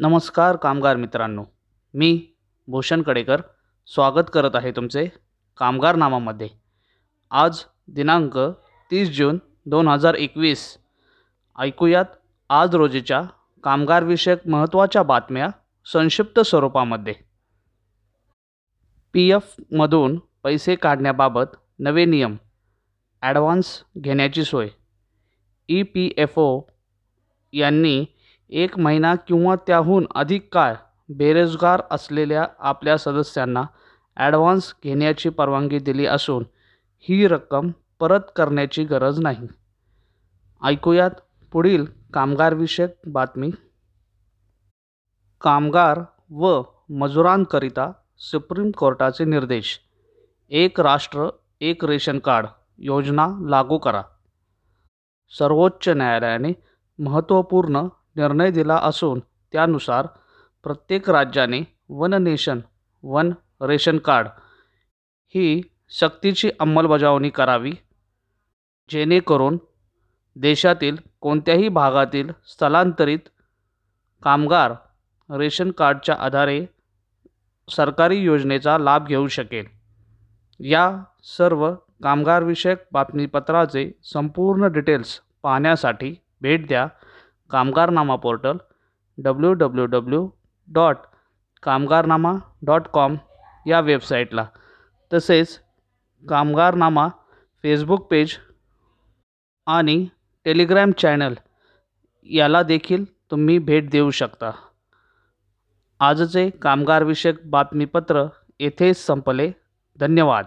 नमस्कार कामगार मित्रांनो. मी भूषण कडेकर स्वागत करत आहे तुमचे कामगार नामामध्ये. आज दिनांक तीस जून दोन हजार एकवीस. ऐकूयात आज रोजीच्या कामगारविषयक महत्त्वाच्या बातम्या संक्षिप्त स्वरूपामध्ये. पी एफमधून पैसे काढण्याबाबत नवे नियम. ॲडव्हान्स घेण्याची सोय. ई पी एफ ओ यांनी एक महिना किंवा त्याहून अधिक काळ बेरोजगार असलेल्या आपल्या सदस्यांना ॲडव्हान्स घेण्याची परवानगी दिली असून ही रक्कम परत करण्याची गरज नाही. ऐकूयात पुढील कामगारविषयक बातमी. कामगार व मजुरांकरिता सुप्रीम कोर्टाचे निर्देश. एक राष्ट्र एक रेशन कार्ड योजना लागू करा. सर्वोच्च न्यायालयाने महत्त्वपूर्ण निर्णय दिला असून त्यानुसार प्रत्येक राज्याने one nation one ration card ही सक्तीची अंमलबजावणी करावी जेणेकरून देशातील कोणत्याही भागातील स्थलांतरित कामगार रेशन कार्डच्या आधारे सरकारी योजनेचा लाभ घेऊ शकेल. या सर्व कामगारविषयक बातमीपत्राचे संपूर्ण डिटेल्स पाहण्यासाठी भेट द्या. Kamgarnama portal W W W dot Kamgarnama dot com या वेबसाईटला तसेच कामगारनामा फेसबुक पेज आणि टेलिग्रॅम चॅनल याला देखील तुम्ही भेट देऊ शकता. आजचे कामगारविषयक बातमीपत्र येथेच संपले. धन्यवाद.